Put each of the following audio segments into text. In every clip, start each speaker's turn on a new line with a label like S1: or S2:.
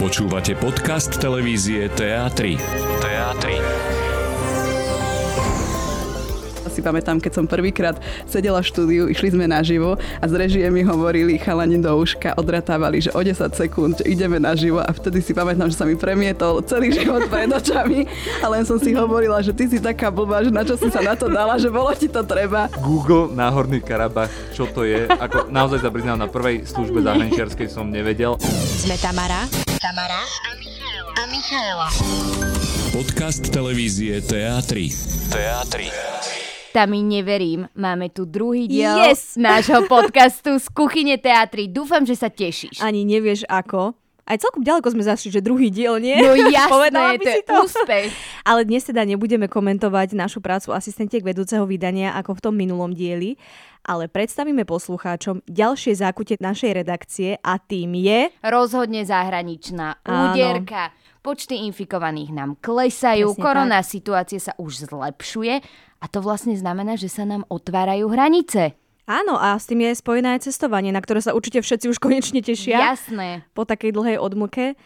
S1: Počúvate podcast televízie TA3. TA3.
S2: si pamätám, keď som prvýkrát sedela v štúdiu, išli sme naživo a z režie mi hovorili chalani do uška, odratávali, že o 10 sekúnd, že ideme naživo a vtedy si pamätám, že sa mi premietol celý život pred očami a len som si hovorila, že ty si taká blbá, že na čo si sa na to dala, že bolo ti to treba.
S3: Google Náhorný Karabach, čo to je. Ako naozaj sa priznám, na prvej službe zahraničiarskej som nevedel.
S4: Sme Tamara, Tamara a Michaela.
S1: Podcast televízie TA3. TA3.
S5: Tam neverím, máme tu druhý diel
S6: Yes!
S5: nášho podcastu z kuchyne teatry. Dúfam, že sa tešíš.
S6: Ani nevieš ako. Aj celkom ďaleko sme zašli, že druhý diel, nie?
S5: No jasné,
S6: Povedala by
S5: to
S6: si
S5: je úspech.
S6: Ale dnes teda nebudeme komentovať našu prácu asistentiek vedúceho vydania ako v tom minulom dieli, ale predstavíme poslucháčom ďalšie zákute našej redakcie a tým je...
S5: Rozhodne zahraničná
S6: Áno.
S5: úderka. Počty infikovaných nám klesajú,
S6: Presne
S5: korona situácia sa už zlepšuje a to vlastne znamená, že sa nám otvárajú hranice.
S6: Áno, a s tým je spojené aj cestovanie, na ktoré sa určite všetci už konečne tešia
S5: Jasné.
S6: po takej dlhej odmlke.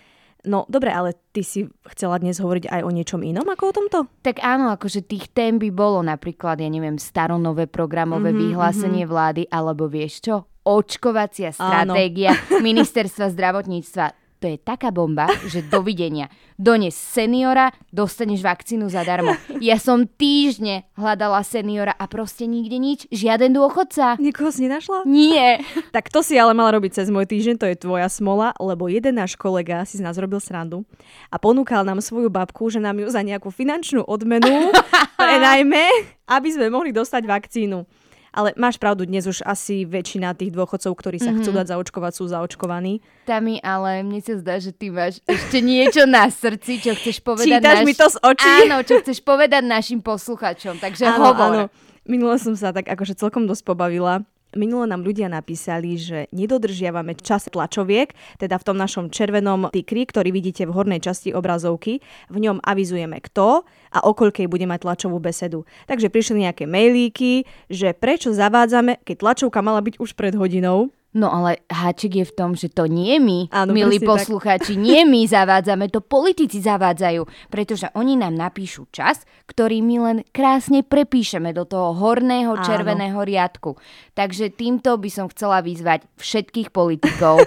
S6: No dobre, ale ty si chcela dnes hovoriť aj o niečom inom ako o tomto?
S5: Tak áno, akože tých tém by bolo napríklad, ja neviem, staronové programové
S6: Mhm,
S5: mm-hmm, vyhlásenie mm-hmm. vlády, alebo vieš čo? Očkovacia stratégia ministerstva zdravotníctva. To je taká bomba, že dovidenia. Dones seniora, dostaneš vakcínu zadarmo. Ja som týždne hľadala seniora a proste nikde nič. Žiaden dôchodca.
S6: Nikoho si nenašla?
S5: Nie.
S6: Tak to si ale mal robiť cez môj týždeň, to je tvoja smola, lebo jeden náš kolega si z nás robil srandu a ponúkal nám svoju babku, že nám ju za nejakú finančnú odmenu prenajme, aby sme mohli dostať vakcínu. Ale máš pravdu, dnes už asi väčšina tých dôchodcov, ktorí sa mm-hmm. chcú dať zaočkovať, sú zaočkovaní.
S5: Tami, ale mne sa zdá, že ty máš ešte niečo na srdci, čo chceš povedať
S6: Čítaš mi to z očí?
S5: Áno, čo chceš povedať našim posluchačom. Takže
S6: Áno,
S5: hovor.
S6: áno. Minule som sa tak akože celkom dosť pobavila. Minule nám ľudia napísali, že nedodržiavame čas tlačoviek, teda v tom našom červenom tikri, ktorý vidíte v hornej časti obrazovky. V ňom avizujeme kto a o koľkej bude mať tlačovú besedu. Takže prišli nejaké mailíky, že prečo zavádzame, keď tlačovka mala byť už pred hodinou.
S5: No ale háčik je v tom, že to nie my,
S6: Áno,
S5: milí
S6: tak.
S5: poslucháči, nie my zavádzame, to politici zavádzajú, pretože oni nám napíšu čas, ktorý my len krásne prepíšeme do toho horného
S6: Áno.
S5: červeného riadku. Takže týmto by som chcela vyzvať všetkých politikov,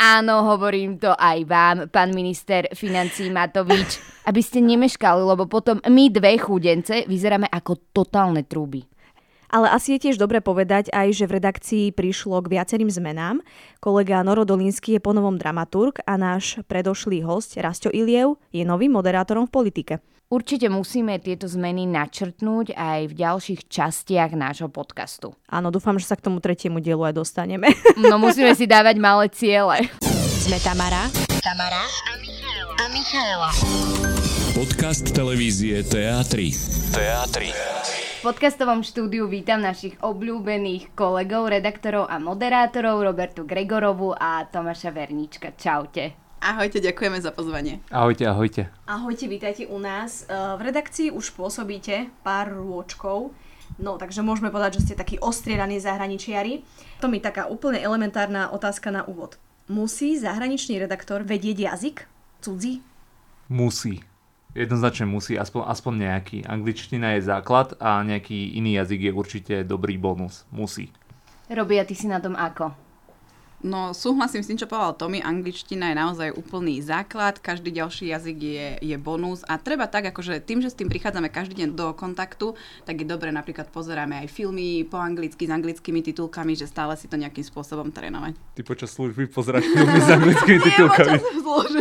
S5: Áno, hovorím to aj vám, pán minister financí Matovič, aby ste nemeškali, lebo potom my dve chúdence vyzeráme ako totálne trúby.
S6: Ale asi je tiež dobre povedať aj, že v redakcii prišlo k viacerým zmenám. Kolega Noro Dolínsky je ponovom dramaturg a náš predošlý host Rasto Iliev je novým moderátorom v politike.
S5: Určite musíme tieto zmeny načrtnúť aj v ďalších častiach nášho podcastu.
S6: Áno, dúfam, že sa k tomu tretiemu dielu aj dostaneme.
S5: No musíme si dávať malé ciele.
S4: Sme Tamara, Tamara a Michaela.
S1: Podcast televízie TA3. TA3.
S5: V podcastovom štúdiu vítam našich obľúbených kolegov, redaktorov a moderátorov Robertu Gregorovu a Tomáša Vernička. Čaute.
S2: Ahojte, ďakujeme za pozvanie.
S3: Ahojte, ahojte.
S6: Ahojte, vítajte u nás. E, V redakcii už pôsobíte pár rôčkov, no takže môžeme povedať, že ste takí ostriedaní zahraničiari. To mi taká úplne elementárna otázka na úvod. Musí zahraničný redaktor vedieť jazyk? Cudzí?
S3: Musí. Jednoznačne musí, aspoň, aspoň nejaký. Angličtina je základ a nejaký iný jazyk je určite dobrý bonus. Musí.
S5: Robia, ty si na tom ako?
S2: No súhlasím s tým, čo povedal Tomi, angličtina je naozaj úplný základ, každý ďalší jazyk je, je bonus a treba tak, akože tým, že s tým prichádzame každý deň do kontaktu, tak je dobre napríklad pozeráme aj filmy po anglicky s anglickými titulkami, že stále si to nejakým spôsobom trénovať.
S3: Ty počas služby pozráš filmy s anglickými titulkami.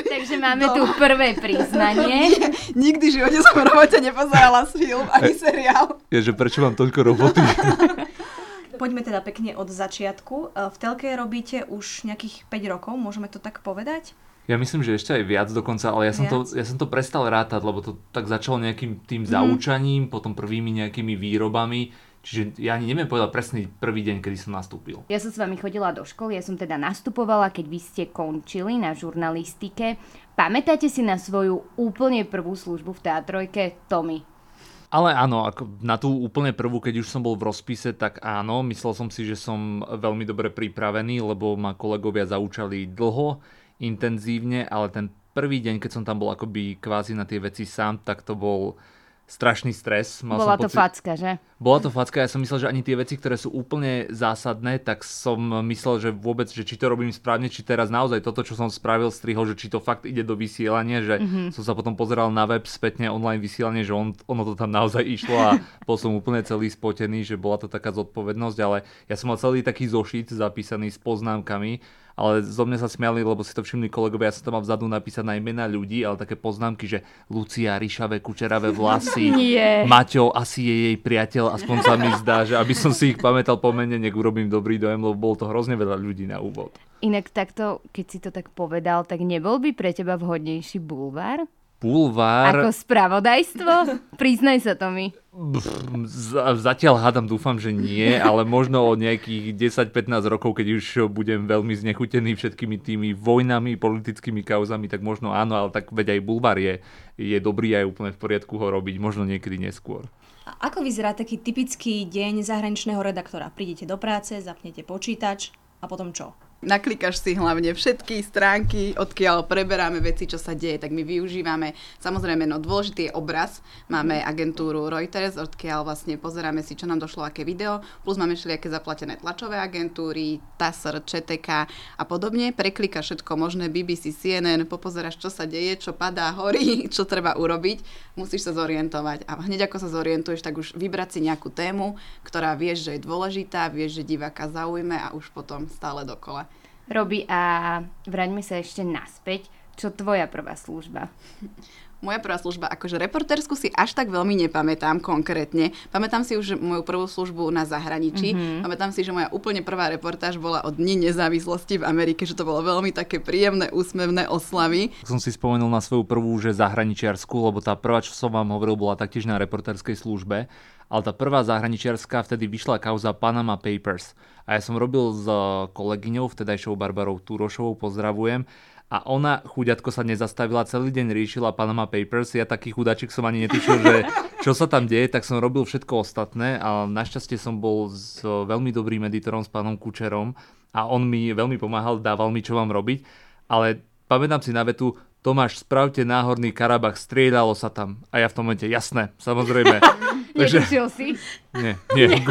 S5: Takže máme tu prvé priznanie.
S2: Nikdy v živote som v robote nepozerala film ani seriál.
S3: Je, že prečo mám toľko roboty?
S6: Poďme teda pekne od začiatku. E, V telke robíte už nejakých 5 rokov, môžeme to tak povedať?
S3: Ja myslím, že ešte aj viac dokonca, ale ja som, to, ja som to prestal rátať, lebo to tak začalo nejakým tým
S6: Mhm.
S3: zaučaním, potom prvými nejakými výrobami. Čiže ja ani neviem povedať presný prvý deň, kedy som nastúpil.
S5: Ja som s vami chodila do školy, ja som teda nastupovala, keď vy ste končili na žurnalistike. Pamätáte si na svoju úplne prvú službu v teatrojke, Tommy?
S3: Ale áno, ako na tú úplne prvú, keď už som bol v rozpise, tak áno, myslel som si, že som veľmi dobre pripravený, lebo ma kolegovia zaučali dlho, intenzívne, ale ten prvý deň, keď som tam bol akoby kvázi na tie veci sám, tak to bol strašný stres.
S5: Mal Bola som to pocit... facka, že?
S3: Bola to facka, ja som myslel, že ani tie veci, ktoré sú úplne zásadné, tak som myslel, že vôbec, že či to robím správne, či teraz naozaj toto, čo som spravil, strihol, že či to fakt ide do vysielania, že mm-hmm. som sa potom pozeral na web spätne online vysielanie, že on, ono to tam naozaj išlo a bol som úplne celý spotený, že bola to taká zodpovednosť, ale ja som mal celý taký zošit zapísaný s poznámkami ale zo mňa sa smiali, lebo si to všimli kolegovia, ja som tam mal vzadu napísať na imena ľudí, ale také poznámky, že Lucia, ryšavé, kučeravé vlasy,
S5: Nie.
S3: Maťo asi je jej priateľ, aspoň sa mi zdá, že aby som si ich pamätal po mene, nech urobím dobrý dojem, lebo bolo to hrozne veľa ľudí na úvod.
S5: Inak takto, keď si to tak povedal, tak nebol by pre teba vhodnejší bulvár?
S3: Bulvár...
S5: Ako spravodajstvo? Priznaj sa to mi.
S3: Zatiaľ hádam, dúfam, že nie, ale možno o nejakých 10-15 rokov, keď už budem veľmi znechutený všetkými tými vojnami, politickými kauzami, tak možno áno, ale tak veď aj bulvár je, je dobrý aj úplne v poriadku ho robiť, možno niekedy neskôr.
S6: A ako vyzerá taký typický deň zahraničného redaktora? Prídete do práce, zapnete počítač a potom čo?
S2: Naklikaš si hlavne všetky stránky, odkiaľ preberáme veci, čo sa deje, tak my využívame samozrejme no dôležitý je obraz. Máme agentúru Reuters, odkiaľ vlastne pozeráme si, čo nám došlo, aké video, plus máme všelijaké zaplatené tlačové agentúry, TASR, ČTK a podobne. Preklika všetko možné, BBC, CNN, popozeráš, čo sa deje, čo padá, horí, čo treba urobiť, musíš sa zorientovať. A hneď ako sa zorientuješ, tak už vybrať si nejakú tému, ktorá vieš, že je dôležitá, vieš, že diváka zaujme a už potom stále dokola.
S5: Robi a vraňme sa ešte naspäť. Čo tvoja prvá služba?
S2: Moja prvá služba, akože reportérsku si až tak veľmi nepamätám konkrétne. Pamätám si už moju prvú službu na zahraničí. Mm-hmm. Pamätám si, že moja úplne prvá reportáž bola od Dni nezávislosti v Amerike, že to bolo veľmi také príjemné, úsmevné oslavy.
S3: Som si spomenul na svoju prvú, že zahraničiarsku, lebo tá prvá, čo som vám hovoril, bola taktiež na reportérskej službe ale tá prvá zahraničiarská vtedy vyšla kauza Panama Papers. A ja som robil s kolegyňou, vtedajšou Barbarou Túrošovou, pozdravujem, a ona, chuďatko, sa nezastavila, celý deň riešila Panama Papers. Ja taký chudačik som ani netušil, že čo sa tam deje, tak som robil všetko ostatné a našťastie som bol s veľmi dobrým editorom, s pánom Kučerom a on mi veľmi pomáhal, dával mi, čo mám robiť. Ale pamätám si na vetu, Tomáš, spravte náhorný Karabach, strieľalo sa tam. A ja v tom momente, jasné, samozrejme.
S5: Takže, si?
S3: Nie, nie.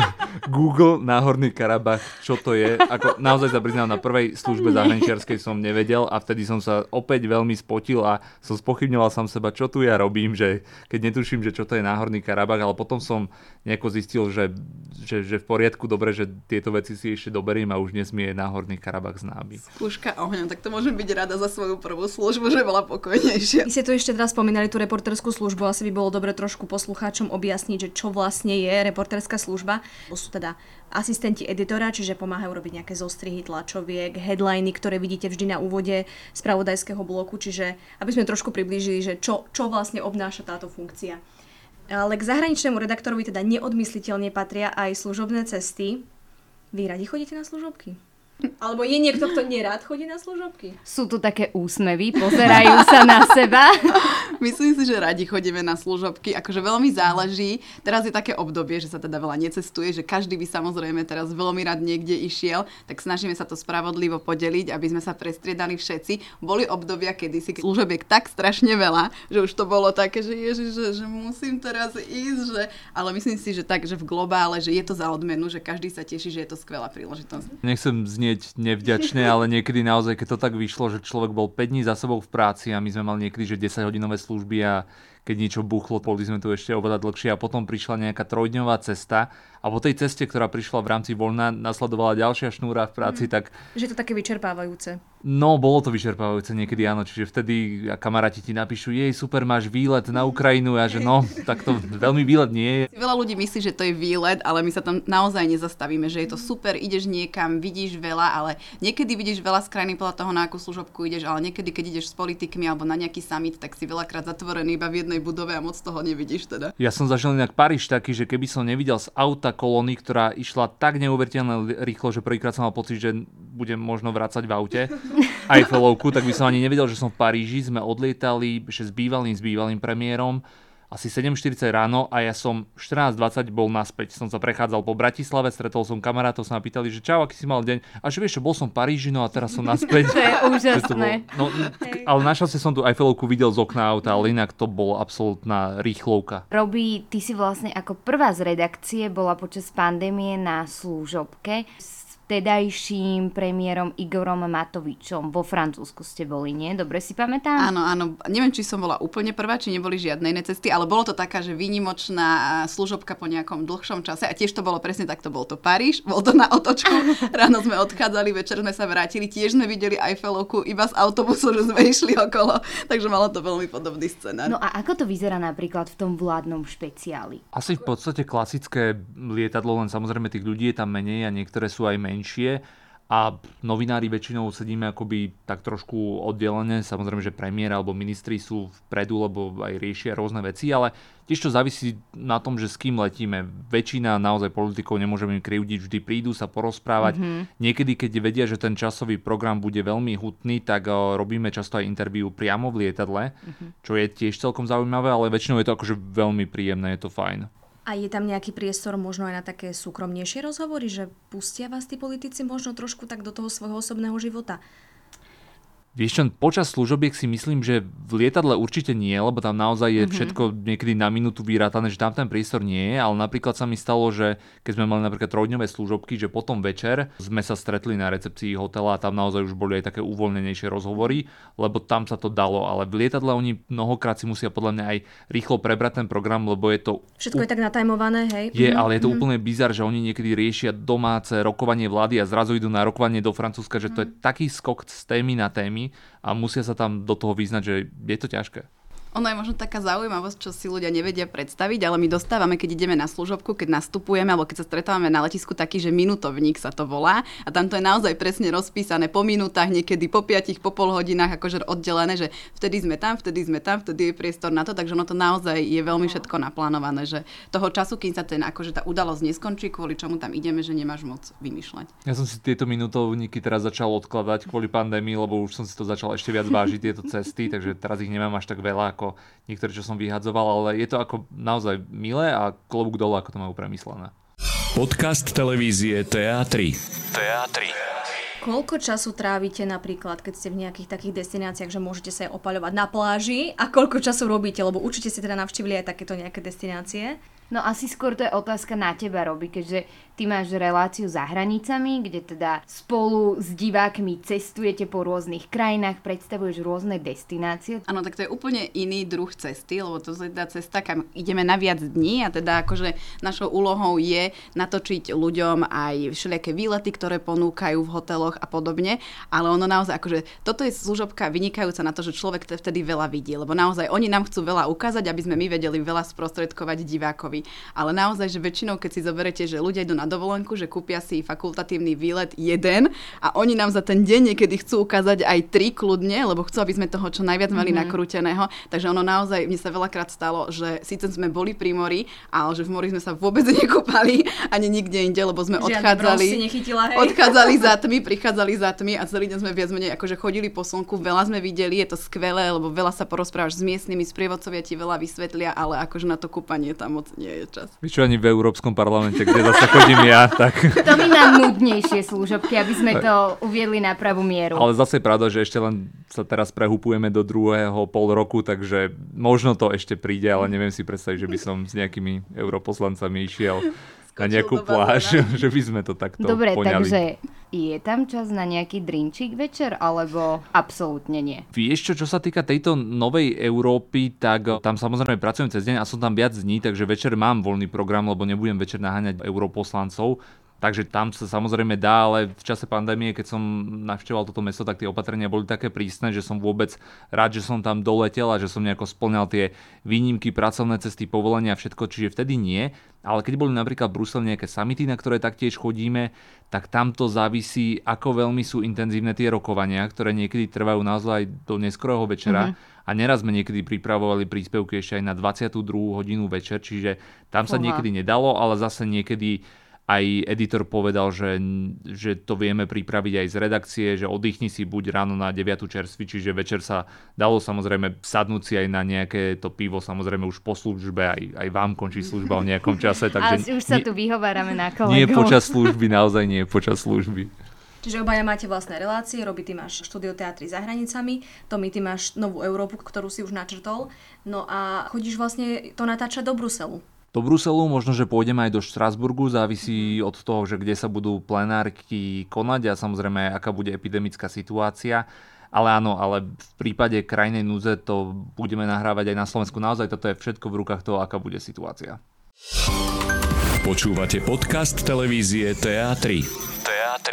S3: Google Náhorný Karabach, čo to je. Ako, naozaj sa priznám, na prvej službe zahraničiarskej som nevedel a vtedy som sa opäť veľmi spotil a som spochybňoval sám seba, čo tu ja robím, že keď netuším, že čo to je Náhorný Karabach, ale potom som nejako zistil, že, že, že v poriadku, dobre, že tieto veci si ešte doberiem a už nesmie Náhorný Karabach známy.
S2: Skúška ohňom, tak to môžem byť rada za svoju prvú službu, že bola pokojnejšia.
S6: Vy ste tu ešte teraz spomínali tú reporterskú službu, asi by bolo dobre trošku poslucháčom objasniť, že čo vlastne je reporterská služba. Sú teda asistenti editora, čiže pomáhajú robiť nejaké zostrihy tlačoviek, headliny, ktoré vidíte vždy na úvode spravodajského bloku, čiže aby sme trošku priblížili, že čo, čo vlastne obnáša táto funkcia. Ale k zahraničnému redaktorovi teda neodmysliteľne patria aj služobné cesty. Vy radi chodíte na služobky? Alebo je niekto, kto nerád chodí na služobky?
S5: Sú tu také úsmevy, pozerajú sa na seba.
S2: Myslím si, že radi chodíme na služobky, akože veľmi záleží. Teraz je také obdobie, že sa teda veľa necestuje, že každý by samozrejme teraz veľmi rád niekde išiel, tak snažíme sa to spravodlivo podeliť, aby sme sa prestriedali všetci. Boli obdobia, kedy si služobiek tak strašne veľa, že už to bolo také, že ježiš, že, že musím teraz ísť, že... ale myslím si, že tak, že v globále, že je to za odmenu, že každý sa teší, že je to skvelá príležitosť.
S3: Nechcem znieť znieť nevďačne, ale niekedy naozaj, keď to tak vyšlo, že človek bol 5 dní za sebou v práci a my sme mali niekedy, že 10 hodinové služby a keď niečo buchlo, boli sme tu ešte oveľa dlhšie a potom prišla nejaká trojdňová cesta a po tej ceste, ktorá prišla v rámci voľna, nasledovala ďalšia šnúra v práci, mm. tak...
S6: Že je to také vyčerpávajúce.
S3: No, bolo to vyčerpávajúce niekedy, áno, čiže vtedy kamaráti ti napíšu, jej, super, máš výlet na Ukrajinu a že no, tak to veľmi výlet nie je.
S2: Veľa ľudí myslí, že to je výlet, ale my sa tam naozaj nezastavíme, že je to super, ideš niekam, vidíš veľa, ale niekedy vidíš veľa z krajiny podľa toho, na akú služobku ideš, ale niekedy, keď ideš s politikmi alebo na nejaký summit, tak si veľakrát zatvorený iba v jednej budove a moc toho nevidíš teda.
S3: Ja som zažil nejak Paríž taký, že keby som nevidel z auta kolóny, ktorá išla tak neuveriteľne rýchlo, že prvýkrát som mal pocit, že budem možno vrácať v aute, Eiffelovku, tak by som ani nevedel, že som v Paríži. Sme odlietali že s bývalým, s bývalým premiérom asi 7.40 ráno a ja som 14.20 bol naspäť. Som sa prechádzal po Bratislave, stretol som kamarátov, sa ma pýtali, že čau, aký si mal deň. A že vieš, čo, bol som v Paríži, no a teraz som naspäť.
S5: to je úžasné.
S3: to bolo, no, ale našťastie som tu Eiffelovku videl z okna auta, ale inak to bolo absolútna rýchlovka.
S5: Robí, ty si vlastne ako prvá z redakcie bola počas pandémie na služobke vtedajším premiérom Igorom Matovičom. Vo Francúzsku ste boli, nie? Dobre si pamätám?
S2: Áno, áno. Neviem, či som bola úplne prvá, či neboli žiadne iné cesty, ale bolo to taká, že výnimočná služobka po nejakom dlhšom čase. A tiež to bolo presne takto. Bol to Paríž, bol to na otočku. Ráno sme odchádzali, večer sme sa vrátili. Tiež sme videli Eiffelovku iba z autobusu, že sme išli okolo. Takže malo to veľmi podobný scenár.
S5: No a ako to vyzerá napríklad v tom vládnom špeciáli?
S3: Asi v podstate klasické lietadlo, len samozrejme tých ľudí je tam menej a niektoré sú aj menej menšie a novinári väčšinou sedíme akoby tak trošku oddelené. Samozrejme, že premiér alebo ministri sú vpredu, lebo aj riešia rôzne veci, ale tiež to závisí na tom, že s kým letíme. Väčšina naozaj politikov nemôžeme im kriudiť, vždy prídu sa porozprávať. Mm-hmm. Niekedy, keď vedia, že ten časový program bude veľmi hutný, tak robíme často aj interviu priamo v lietadle, mm-hmm. čo je tiež celkom zaujímavé, ale väčšinou je to akože veľmi príjemné, je to fajn.
S6: A je tam nejaký priestor možno aj na také súkromnejšie rozhovory, že pustia vás tí politici možno trošku tak do toho svojho osobného života?
S3: Vieš čo, počas služobiek si myslím, že v lietadle určite nie, lebo tam naozaj je mm-hmm. všetko niekedy na minútu vyrátané, že tam ten priestor nie je, ale napríklad sa mi stalo, že keď sme mali napríklad trojdňové služobky, že potom večer sme sa stretli na recepcii hotela a tam naozaj už boli aj také uvoľnenejšie rozhovory, lebo tam sa to dalo, ale v lietadle oni mnohokrát si musia podľa mňa aj rýchlo prebrať ten program, lebo je to...
S6: Všetko u... je tak natajmované, hej?
S3: Je, mm-hmm. ale je to mm-hmm. úplne bizar, že oni niekedy riešia domáce rokovanie vlády a zrazu idú na rokovanie do Francúzska, že to je mhm. taký skok z témy na témy, a musia sa tam do toho vyznať, že je to ťažké.
S2: Ono je možno taká zaujímavosť, čo si ľudia nevedia predstaviť, ale my dostávame, keď ideme na služobku, keď nastupujeme alebo keď sa stretávame na letisku, taký, že minutovník sa to volá a tam to je naozaj presne rozpísané po minútach, niekedy po piatich, po pol hodinách, akože oddelené, že vtedy sme tam, vtedy sme tam, vtedy je priestor na to, takže ono to naozaj je veľmi no. všetko naplánované, že toho času, kým sa ten, akože tá udalosť neskončí, kvôli čomu tam ideme, že nemáš moc vymýšľať.
S3: Ja som si tieto minutovníky teraz začal odkladať kvôli pandémii, lebo už som si to začal ešte viac vážiť tieto cesty, takže teraz ich nemám až tak veľa ako niektoré, čo som vyhadzoval, ale je to ako naozaj milé a klobúk dole, ako to majú premyslené.
S1: Podcast televízie Teatry. Teatry.
S6: Koľko času trávite napríklad, keď ste v nejakých takých destináciách, že môžete sa aj opaľovať na pláži a koľko času robíte, lebo určite ste teda navštívili aj takéto nejaké destinácie?
S5: No asi skôr to je otázka na teba, Roby, keďže ty máš reláciu za hranicami, kde teda spolu s divákmi cestujete po rôznych krajinách, predstavuješ rôzne destinácie.
S2: Áno, tak to je úplne iný druh cesty, lebo to je teda cesta, kam ideme na viac dní a teda akože našou úlohou je natočiť ľuďom aj všelijaké výlety, ktoré ponúkajú v hoteloch a podobne, ale ono naozaj akože toto je služobka vynikajúca na to, že človek vtedy veľa vidí, lebo naozaj oni nám chcú veľa ukázať, aby sme my vedeli veľa sprostredkovať divákovi. Ale naozaj, že väčšinou, keď si zoberete, že ľudia idú na dovolenku, že kúpia si fakultatívny výlet jeden a oni nám za ten deň niekedy chcú ukázať aj tri kľudne, lebo chcú, aby sme toho čo najviac mali mm-hmm. nakrúteného. Takže ono naozaj, mne sa veľakrát stalo, že síce sme boli pri mori, ale že v mori sme sa vôbec nekúpali ani nikde inde, lebo sme Žiadne odchádzali,
S6: nechytila, hej.
S2: odchádzali za tmy, prichádzali za tmy a celý deň sme viac menej akože chodili po slnku, veľa sme videli, je to skvelé, lebo veľa sa porozprávaš s miestnymi, sprievodcovia ti veľa vysvetlia, ale akože na to kúpanie tam moc nie je čas.
S3: Víš čo, ani v Európskom parlamente, kde zase chodím ja, tak...
S5: To mi na nudnejšie služobky, aby sme to uviedli na pravú mieru.
S3: Ale zase je pravda, že ešte len sa teraz prehupujeme do druhého pol roku, takže možno to ešte príde, ale neviem si predstaviť, že by som s nejakými europoslancami išiel na nejakú pláž, že by sme to takto
S5: Dobre,
S3: poňali.
S5: takže je tam čas na nejaký drinčík večer, alebo absolútne nie?
S3: Vieš čo, čo sa týka tejto novej Európy, tak tam samozrejme pracujem cez deň a som tam viac dní, takže večer mám voľný program, lebo nebudem večer naháňať europoslancov. Takže tam sa samozrejme dá, ale v čase pandémie, keď som navštevoval toto mesto, tak tie opatrenia boli také prísne, že som vôbec rád, že som tam doletel a že som nejako splňal tie výnimky, pracovné cesty, povolenia a všetko, čiže vtedy nie. Ale keď boli napríklad v Bruseli nejaké samity, na ktoré taktiež chodíme, tak tam to závisí, ako veľmi sú intenzívne tie rokovania, ktoré niekedy trvajú naozaj aj do neskorého večera. Mm-hmm. A neraz sme niekedy pripravovali príspevky ešte aj na 22. hodinu večer, čiže tam sa Uha. niekedy nedalo, ale zase niekedy aj editor povedal, že, že to vieme pripraviť aj z redakcie, že oddychni si buď ráno na 9 čerstvi, čiže večer sa dalo samozrejme sadnúť si aj na nejaké to pivo, samozrejme už po službe, aj, aj vám končí služba v nejakom čase.
S5: Takže Ale už sa nie, tu vyhovárame na kolegov.
S3: Nie počas služby, naozaj nie počas služby.
S6: Čiže obaja máte vlastné relácie, robí ty máš štúdio teatry za hranicami, Tomi, ty máš novú Európu, ktorú si už načrtol, no a chodíš vlastne to natáčať do Bruselu.
S3: Do Bruselu možno, že pôjdeme aj do Štrasburgu, závisí od toho, že kde sa budú plenárky konať a samozrejme, aká bude epidemická situácia. Ale áno, ale v prípade krajnej núze to budeme nahrávať aj na Slovensku. Naozaj toto je všetko v rukách toho, aká bude situácia.
S1: Počúvate podcast televízie TA3. TA3.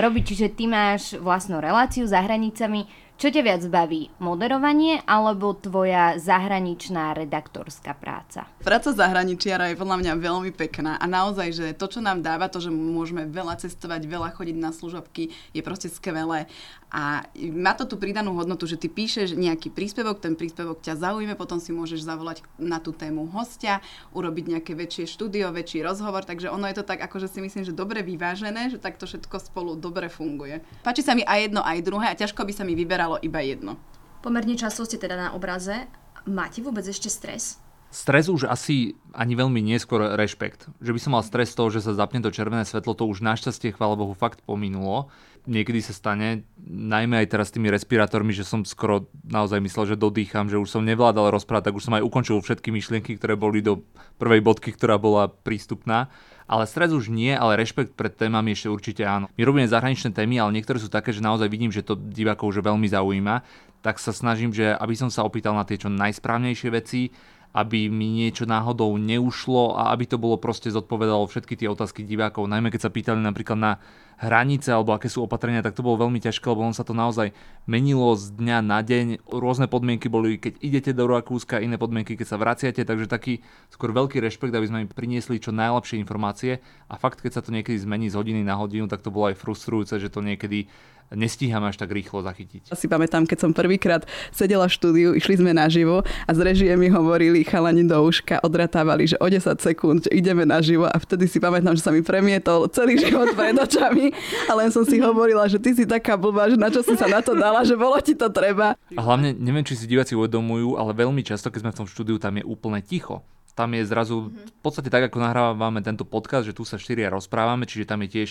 S5: Robi, čiže ty máš vlastnú reláciu za hranicami čo ťa viac baví, moderovanie alebo tvoja zahraničná redaktorská práca?
S2: Práca zahraničiara je podľa mňa veľmi pekná a naozaj, že to, čo nám dáva, to, že môžeme veľa cestovať, veľa chodiť na služobky, je proste skvelé. A má to tú pridanú hodnotu, že ty píšeš nejaký príspevok, ten príspevok ťa zaujíme, potom si môžeš zavolať na tú tému hostia, urobiť nejaké väčšie štúdio, väčší rozhovor, takže ono je to tak, akože si myslím, že dobre vyvážené, že takto všetko spolu dobre funguje. Páči sa mi aj jedno, aj druhé a ťažko by sa mi vyberalo stalo iba jedno.
S6: Pomerne často ste teda na obraze. Máte vôbec ešte stres?
S3: Stres už asi ani veľmi neskôr rešpekt. Že by som mal stres z toho, že sa zapne to červené svetlo, to už našťastie, chvála Bohu, fakt pominulo. Niekedy sa stane, najmä aj teraz s tými respirátormi, že som skoro naozaj myslel, že dodýcham, že už som nevládal rozprávať, tak už som aj ukončil všetky myšlienky, ktoré boli do prvej bodky, ktorá bola prístupná. Ale stres už nie, ale rešpekt pred témami ešte určite áno. My robíme zahraničné témy, ale niektoré sú také, že naozaj vidím, že to divákov už veľmi zaujíma, tak sa snažím, že aby som sa opýtal na tie čo najsprávnejšie veci, aby mi niečo náhodou neušlo a aby to bolo proste zodpovedalo všetky tie otázky divákov. Najmä keď sa pýtali napríklad na hranice alebo aké sú opatrenia, tak to bolo veľmi ťažké, lebo on sa to naozaj menilo z dňa na deň. Rôzne podmienky boli, keď idete do Rakúska, iné podmienky, keď sa vraciate, takže taký skôr veľký rešpekt, aby sme im priniesli čo najlepšie informácie a fakt, keď sa to niekedy zmení z hodiny na hodinu, tak to bolo aj frustrujúce, že to niekedy nestíhame až tak rýchlo zachytiť.
S2: Si pamätám, keď som prvýkrát sedela v štúdiu, išli sme naživo a z režie mi hovorili chalani do uška, odratávali, že o 10 sekúnd, že ideme naživo a vtedy si pamätám, že sa mi premietol celý život pred očami a len som si hovorila, že ty si taká blbá, že na čo si sa na to dala, že bolo ti to treba.
S3: A hlavne, neviem, či si diváci uvedomujú, ale veľmi často, keď sme v tom štúdiu, tam je úplne ticho tam je zrazu v podstate tak, ako nahrávame tento podcast, že tu sa štyria rozprávame, čiže tam je tiež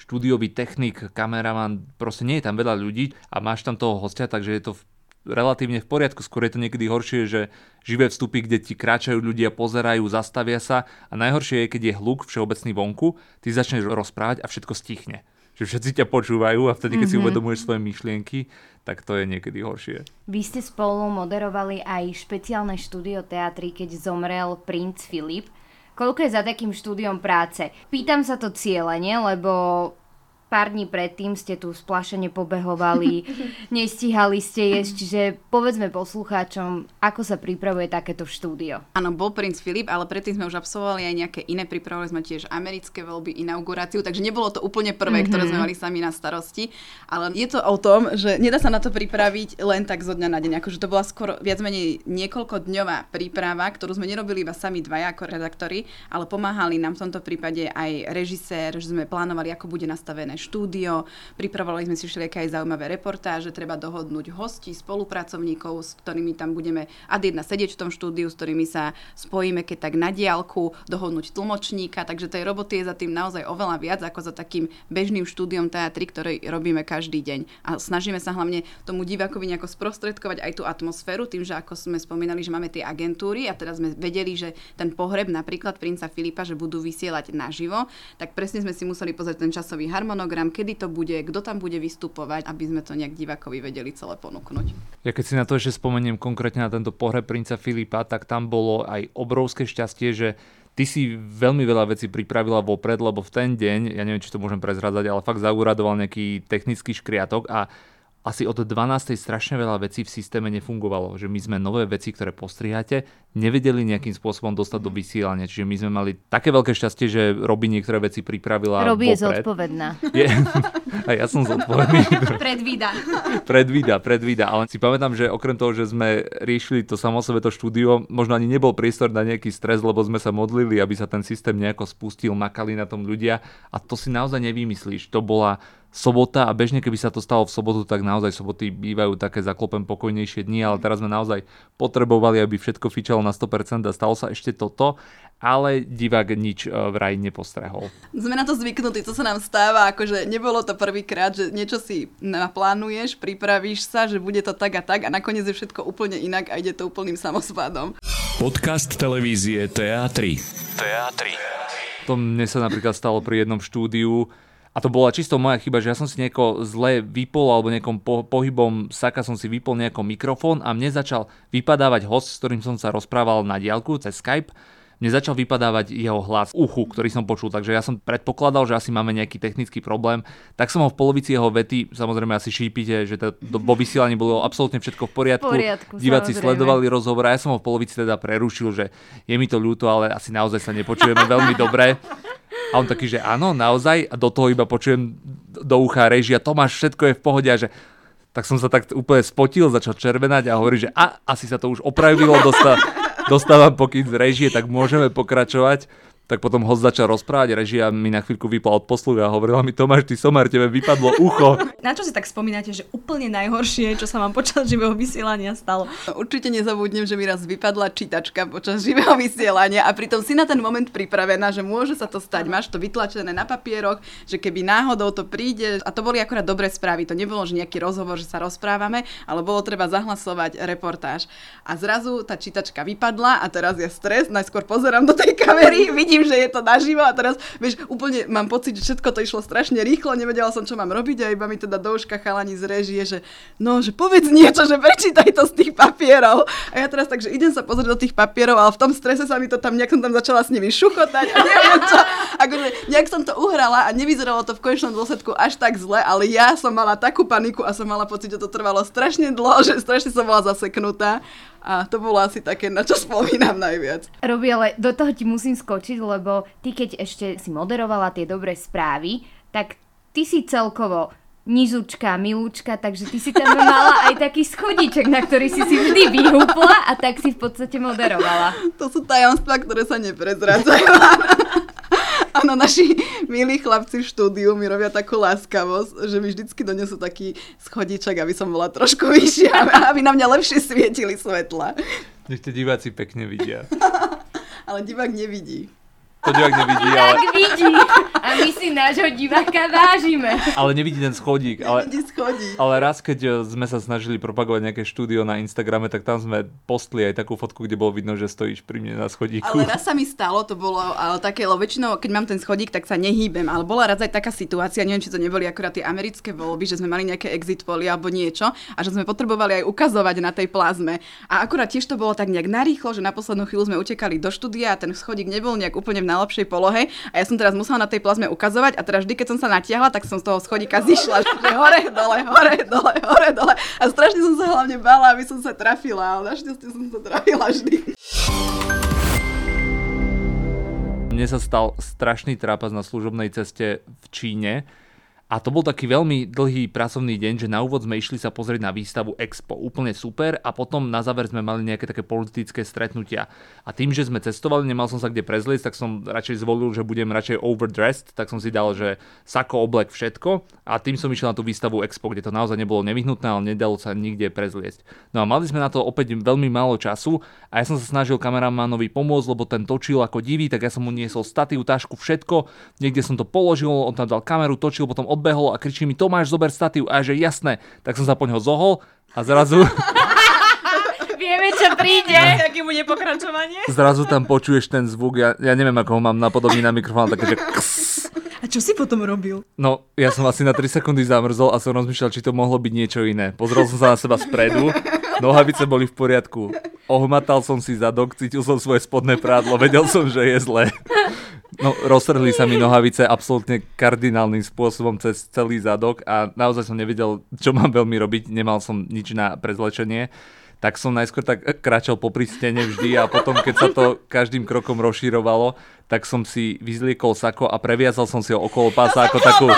S3: štúdiový technik, kameraman, proste nie je tam veľa ľudí a máš tam toho hostia, takže je to v, relatívne v poriadku. Skôr je to niekedy horšie, že živé vstupy, kde ti kráčajú ľudia, pozerajú, zastavia sa a najhoršie je, keď je hluk všeobecný vonku, ty začneš rozprávať a všetko stichne že všetci ťa počúvajú a vtedy, keď mm-hmm. si mhm. uvedomuješ svoje myšlienky, tak to je niekedy horšie.
S5: Vy ste spolu moderovali aj špeciálne štúdio teatry, keď zomrel princ Filip. Koľko je za takým štúdiom práce? Pýtam sa to cieľene, lebo pár dní predtým ste tu splašene pobehovali, nestíhali ste jesť, čiže povedzme poslucháčom, ako sa pripravuje takéto štúdio.
S2: Áno, bol princ Filip, ale predtým sme už absolvovali aj nejaké iné, pripravovali sme tiež americké voľby, inauguráciu, takže nebolo to úplne prvé, mm-hmm. ktoré sme mali sami na starosti, ale je to o tom, že nedá sa na to pripraviť len tak zo dňa na deň, akože to bola skoro viac menej niekoľko dňová príprava, ktorú sme nerobili iba sami dvaja ako redaktori, ale pomáhali nám v tomto prípade aj režisér, že sme plánovali, ako bude nastavené štúdio, pripravovali sme si všelijaké aj zaujímavé reportáže, treba dohodnúť hostí, spolupracovníkov, s ktorými tam budeme ad jedna sedieť v tom štúdiu, s ktorými sa spojíme keď tak na diálku, dohodnúť tlmočníka, takže tej roboty je za tým naozaj oveľa viac ako za takým bežným štúdiom teatry, ktorý robíme každý deň. A snažíme sa hlavne tomu divákovi nejako sprostredkovať aj tú atmosféru, tým, že ako sme spomínali, že máme tie agentúry a teraz sme vedeli, že ten pohreb napríklad princa Filipa, že budú vysielať naživo, tak presne sme si museli pozrieť ten časový harmonogram harmonogram, kedy to bude, kto tam bude vystupovať, aby sme to nejak divákovi vedeli celé ponúknuť.
S3: Ja keď si na to ešte spomeniem konkrétne na tento pohreb princa Filipa, tak tam bolo aj obrovské šťastie, že ty si veľmi veľa vecí pripravila vopred, lebo v ten deň, ja neviem, či to môžem prezradzať, ale fakt zauradoval nejaký technický škriatok a asi od 12. strašne veľa vecí v systéme nefungovalo. Že my sme nové veci, ktoré postriháte, nevedeli nejakým spôsobom dostať do vysielania. Čiže my sme mali také veľké šťastie, že Robi niektoré veci pripravila
S5: Robi je zodpovedná.
S3: Je, a ja som zodpovedný.
S6: Predvída.
S3: predvída, predvída. Ale si pamätám, že okrem toho, že sme riešili to samo sebe to štúdio, možno ani nebol priestor na nejaký stres, lebo sme sa modlili, aby sa ten systém nejako spustil, makali na tom ľudia. A to si naozaj nevymyslíš. To bola sobota a bežne keby sa to stalo v sobotu, tak naozaj soboty bývajú také zaklopem pokojnejšie dni, ale teraz sme naozaj potrebovali, aby všetko fičalo na 100% a stalo sa ešte toto, ale divák nič e, vraj nepostrehol.
S2: Sme na to zvyknutí, to sa nám stáva, akože nebolo to prvýkrát, že niečo si naplánuješ, pripravíš sa, že bude to tak a tak a nakoniec je všetko úplne inak a ide to úplným samospádom.
S1: Podcast televízie TA3. TA3.
S3: To mne sa napríklad stalo pri jednom štúdiu, a to bola čisto moja chyba, že ja som si nejako zle vypol alebo nejakom po, pohybom saka som si vypol nejaký mikrofón a mne začal vypadávať host, s ktorým som sa rozprával na diálku cez Skype mne začal vypadávať jeho hlas uchu, ktorý som počul, takže ja som predpokladal, že asi máme nejaký technický problém, tak som ho v polovici jeho vety, samozrejme asi šípite, že to, to, vo vysielaní bolo absolútne všetko v poriadku,
S5: V poriadku,
S3: diváci
S5: samozrejme.
S3: sledovali rozhovor a ja som ho v polovici teda prerušil, že je mi to ľúto, ale asi naozaj sa nepočujeme veľmi dobre. A on taký, že áno, naozaj, a do toho iba počujem do ucha režia, Tomáš, všetko je v pohode a že tak som sa tak úplne spotil, začal červenať a hovorí, že a, asi sa to už opravilo, dostávam pokyn z režie, tak môžeme pokračovať. Tak potom ho začal rozprávať, režia mi na chvíľku vypla od posluchu a hovorila mi, Tomáš, ty somar, tebe vypadlo ucho.
S6: Na čo si tak spomínate, že úplne najhoršie, čo sa vám počas živého vysielania stalo?
S2: Určite nezabudnem, že mi raz vypadla čítačka počas živého vysielania a pritom si na ten moment pripravená, že môže sa to stať. Máš to vytlačené na papieroch, že keby náhodou to príde, a to boli akorát dobré správy, to nebolo, že nejaký rozhovor, že sa rozprávame, ale bolo treba zahlasovať reportáž. A zrazu tá čítačka vypadla a teraz je stres, najskôr pozerám do tej kamery, vidím, že je to naživo a teraz, vieš, úplne mám pocit, že všetko to išlo strašne rýchlo, nevedela som, čo mám robiť a iba mi teda do uška chalani z režie, že no, že povedz niečo, že prečítaj to z tých papierov. A ja teraz takže idem sa pozrieť do tých papierov, ale v tom strese sa mi to tam, nejak som tam začala s nimi šuchotať a neviem čo. Akože nejak som to uhrala a nevyzeralo to v konečnom dôsledku až tak zle, ale ja som mala takú paniku a som mala pocit, že to trvalo strašne dlho, že strašne som bola zaseknutá. A to bolo asi také, na čo spomínam najviac.
S5: Robi, ale do toho ti musím skočiť, lebo ty keď ešte si moderovala tie dobré správy, tak ty si celkovo nižučka, milúčka, takže ty si tam mala aj taký schodíček, na ktorý si si vždy vyhúpla a tak si v podstate moderovala.
S2: To sú tajomstvá, ktoré sa neprezradzajú. Áno, naši milí chlapci v štúdiu mi robia takú láskavosť, že mi vždycky donesú taký schodíček, aby som bola trošku vyššia, aby na mňa lepšie svietili svetla.
S3: Nech tie diváci pekne vidia.
S2: Ale divák nevidí.
S3: To divák nevidí, ale,
S5: Tak vidí. A my si nášho diváka vážime.
S3: ale nevidí ten schodík. Ale,
S2: Vidí schodí.
S3: ale raz, keď e, sme sa snažili propagovať nejaké štúdio na Instagrame, tak tam sme postli aj takú fotku, kde bolo vidno, že stojíš pri mne na schodíku.
S2: Ale raz sa mi stalo, to bolo ale také, lebo väčšinou, keď mám ten schodík, tak sa nehýbem. Ale bola raz aj taká situácia, neviem, či to neboli akurát tie americké voľby, že sme mali nejaké exit poly alebo niečo a že sme potrebovali aj ukazovať na tej plazme. A akurát tiež to bolo tak nejak narýchlo, že na poslednú chvíľu sme utekali do štúdia a ten schodík nebol nejak úplne v najlepšej polohe a ja som teraz musela na tej plazme ukazovať a teraz vždy, keď som sa natiahla, tak som z toho schodíka zišla, že hore, dole, hore, dole, hore, dole. A strašne som sa hlavne bála, aby som sa trafila, ale našťastie som sa trafila vždy.
S3: Mne sa stal strašný trápas na služobnej ceste v Číne a to bol taký veľmi dlhý pracovný deň, že na úvod sme išli sa pozrieť na výstavu Expo. Úplne super a potom na záver sme mali nejaké také politické stretnutia. A tým, že sme cestovali, nemal som sa kde prezliecť, tak som radšej zvolil, že budem radšej overdressed, tak som si dal, že sako, oblek, všetko a tým som išiel na tú výstavu Expo, kde to naozaj nebolo nevyhnutné, ale nedalo sa nikde prezliecť. No a mali sme na to opäť veľmi málo času a ja som sa snažil kameramánovi pomôcť, lebo ten točil ako divý, tak ja som mu niesol statív, tašku, všetko. Niekde som to položil, on tam dal kameru, točil, potom odbehol a kričí mi Tomáš, zober statív a ja, že jasné, tak som sa po ňoho zohol a zrazu,
S5: Vieme, čo príde.
S6: Aké bude pokračovanie?
S3: zrazu tam počuješ ten zvuk, ja, ja neviem, ako ho mám napodobný na mikrofón, také, že kss.
S6: A čo si potom robil?
S3: No, ja som asi na 3 sekundy zamrzol a som rozmýšľal, či to mohlo byť niečo iné. Pozrel som sa na seba spredu, nohavice boli v poriadku. Ohmatal som si zadok, cítil som svoje spodné prádlo, vedel som, že je zle. No, roztrhli sa mi nohavice absolútne kardinálnym spôsobom cez celý zadok a naozaj som nevedel, čo mám veľmi robiť. Nemal som nič na prezlečenie tak som najskôr tak kráčal po stene vždy a potom, keď sa to každým krokom rozširovalo, tak som si vyzliekol sako a previazal som si ho okolo pása ako takú...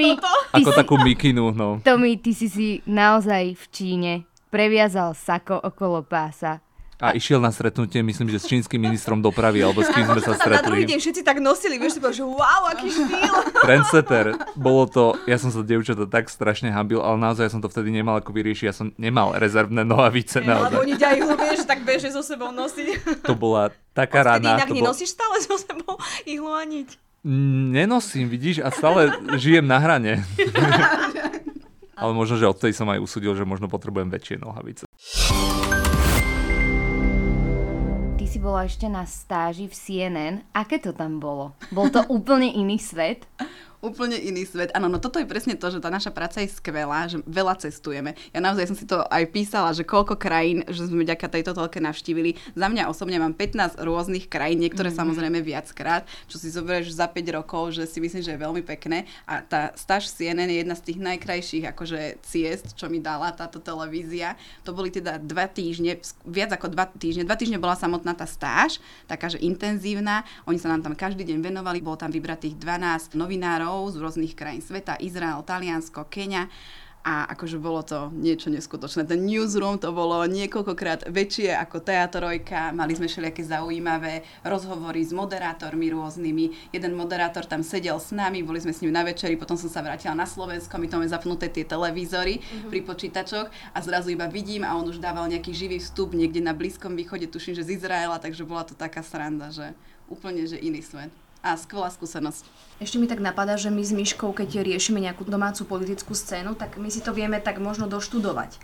S5: Tomi,
S3: ako takú mikinu, no.
S5: Tomi, ty si si naozaj v Číne previazal sako okolo pása
S3: a išiel na stretnutie, myslím, že s čínskym ministrom dopravy, alebo s kým sme sa stretli. Na
S6: druhý deň všetci tak nosili, vieš, si povedal, že wow, aký štýl.
S3: Trendsetter, bolo to, ja som sa dievčata tak strašne hambil, ale naozaj som to vtedy nemal ako vyriešiť, ja som nemal rezervné nohavice.
S6: Ne, lebo oni ťa ihlu, vieš, tak beže so sebou nosiť.
S3: To bola taká rána.
S6: Odtedy inak nenosíš stále so sebou ihlu a niť?
S3: Nenosím, vidíš, a stále žijem na hrane. ale možno, že odtedy som aj usudil, že možno potrebujem väčšie nohavice.
S5: si bola ešte na stáži v CNN. Aké to tam bolo? Bol to úplne iný svet?
S2: Úplne iný svet. Áno, no toto je presne to, že tá naša práca je skvelá, že veľa cestujeme. Ja naozaj som si to aj písala, že koľko krajín, že sme vďaka tejto toľke navštívili. Za mňa osobne mám 15 rôznych krajín, niektoré mm-hmm. samozrejme viackrát, čo si zoberieš za 5 rokov, že si myslím, že je veľmi pekné. A tá stáž CNN je jedna z tých najkrajších akože ciest, čo mi dala táto televízia. To boli teda dva týždne, viac ako dva týždne. Dva týždne bola samotná tá stáž, taká, že intenzívna. Oni sa nám tam každý deň venovali, bolo tam vybratých 12 novinárov, členov z rôznych krajín sveta, Izrael, Taliansko, Kenia a akože bolo to niečo neskutočné. Ten newsroom to bolo niekoľkokrát väčšie ako teatrojka, mali sme všelijaké zaujímavé rozhovory s moderátormi rôznymi. Jeden moderátor tam sedel s nami, boli sme s ním na večeri, potom som sa vrátila na Slovensko, my máme zapnuté tie televízory uh-huh. pri počítačoch a zrazu iba vidím a on už dával nejaký živý vstup niekde na Blízkom východe, tuším, že z Izraela, takže bola to taká sranda, že úplne, že iný svet a skvelá skúsenosť.
S6: Ešte mi tak napadá, že my s Myškou, keď riešime nejakú domácu politickú scénu, tak my si to vieme tak možno doštudovať.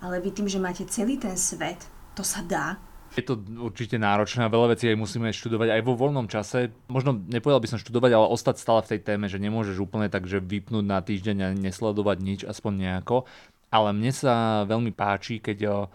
S6: Ale vy tým, že máte celý ten svet, to sa dá.
S3: Je to určite náročné a veľa vecí aj musíme študovať aj vo voľnom čase. Možno nepovedal by som študovať, ale ostať stále v tej téme, že nemôžeš úplne tak, že vypnúť na týždeň a nesledovať nič, aspoň nejako. Ale mne sa veľmi páči, keď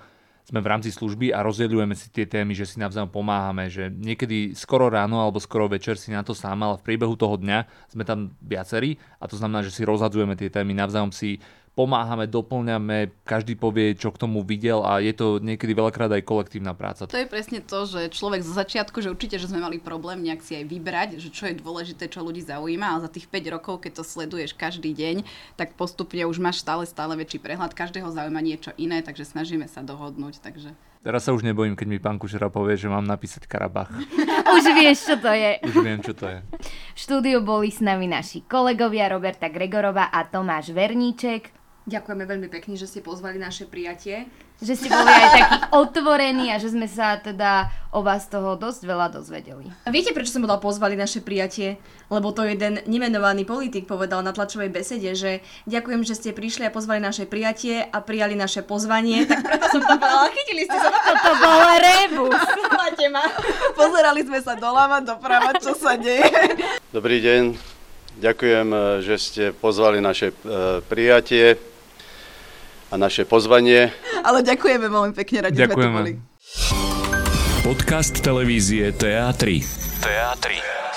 S3: sme v rámci služby a rozdeľujeme si tie témy, že si navzájom pomáhame, že niekedy skoro ráno alebo skoro večer si na to sám, ale v priebehu toho dňa sme tam viacerí a to znamená, že si rozhadzujeme tie témy, navzájom si pomáhame, doplňame, každý povie, čo k tomu videl a je to niekedy veľakrát aj kolektívna práca.
S2: To je presne to, že človek zo začiatku, že určite, že sme mali problém nejak si aj vybrať, že čo je dôležité, čo ľudí zaujíma, ale za tých 5 rokov, keď to sleduješ každý deň, tak postupne už máš stále, stále väčší prehľad, každého zaujíma niečo iné, takže snažíme sa dohodnúť. Takže...
S3: Teraz sa už nebojím, keď mi pán Kušera povie, že mám napísať Karabach.
S5: už vieš, čo to je.
S3: Už viem, čo to je.
S5: V štúdiu boli s nami naši kolegovia Roberta Gregorová a Tomáš Verníček.
S6: Ďakujeme veľmi pekne, že ste pozvali naše prijatie.
S5: Že ste boli aj takí otvorení a že sme sa teda o vás toho dosť veľa dozvedeli.
S6: A viete, prečo som bola pozvali naše prijatie? Lebo to jeden nemenovaný politik povedal na tlačovej besede, že ďakujem, že ste prišli a pozvali naše prijatie a prijali naše pozvanie. Tak preto som to povedala. Chytili ste sa to.
S5: To bol rebus.
S6: ma.
S2: Pozerali sme sa doľava, doprava, čo sa deje.
S7: Dobrý deň. Ďakujem, že ste pozvali naše e, prijatie a naše pozvanie.
S2: Ale ďakujeme veľmi pekne, radi ďakujeme. sme tu boli.
S1: Podcast televízie TA3. TA3.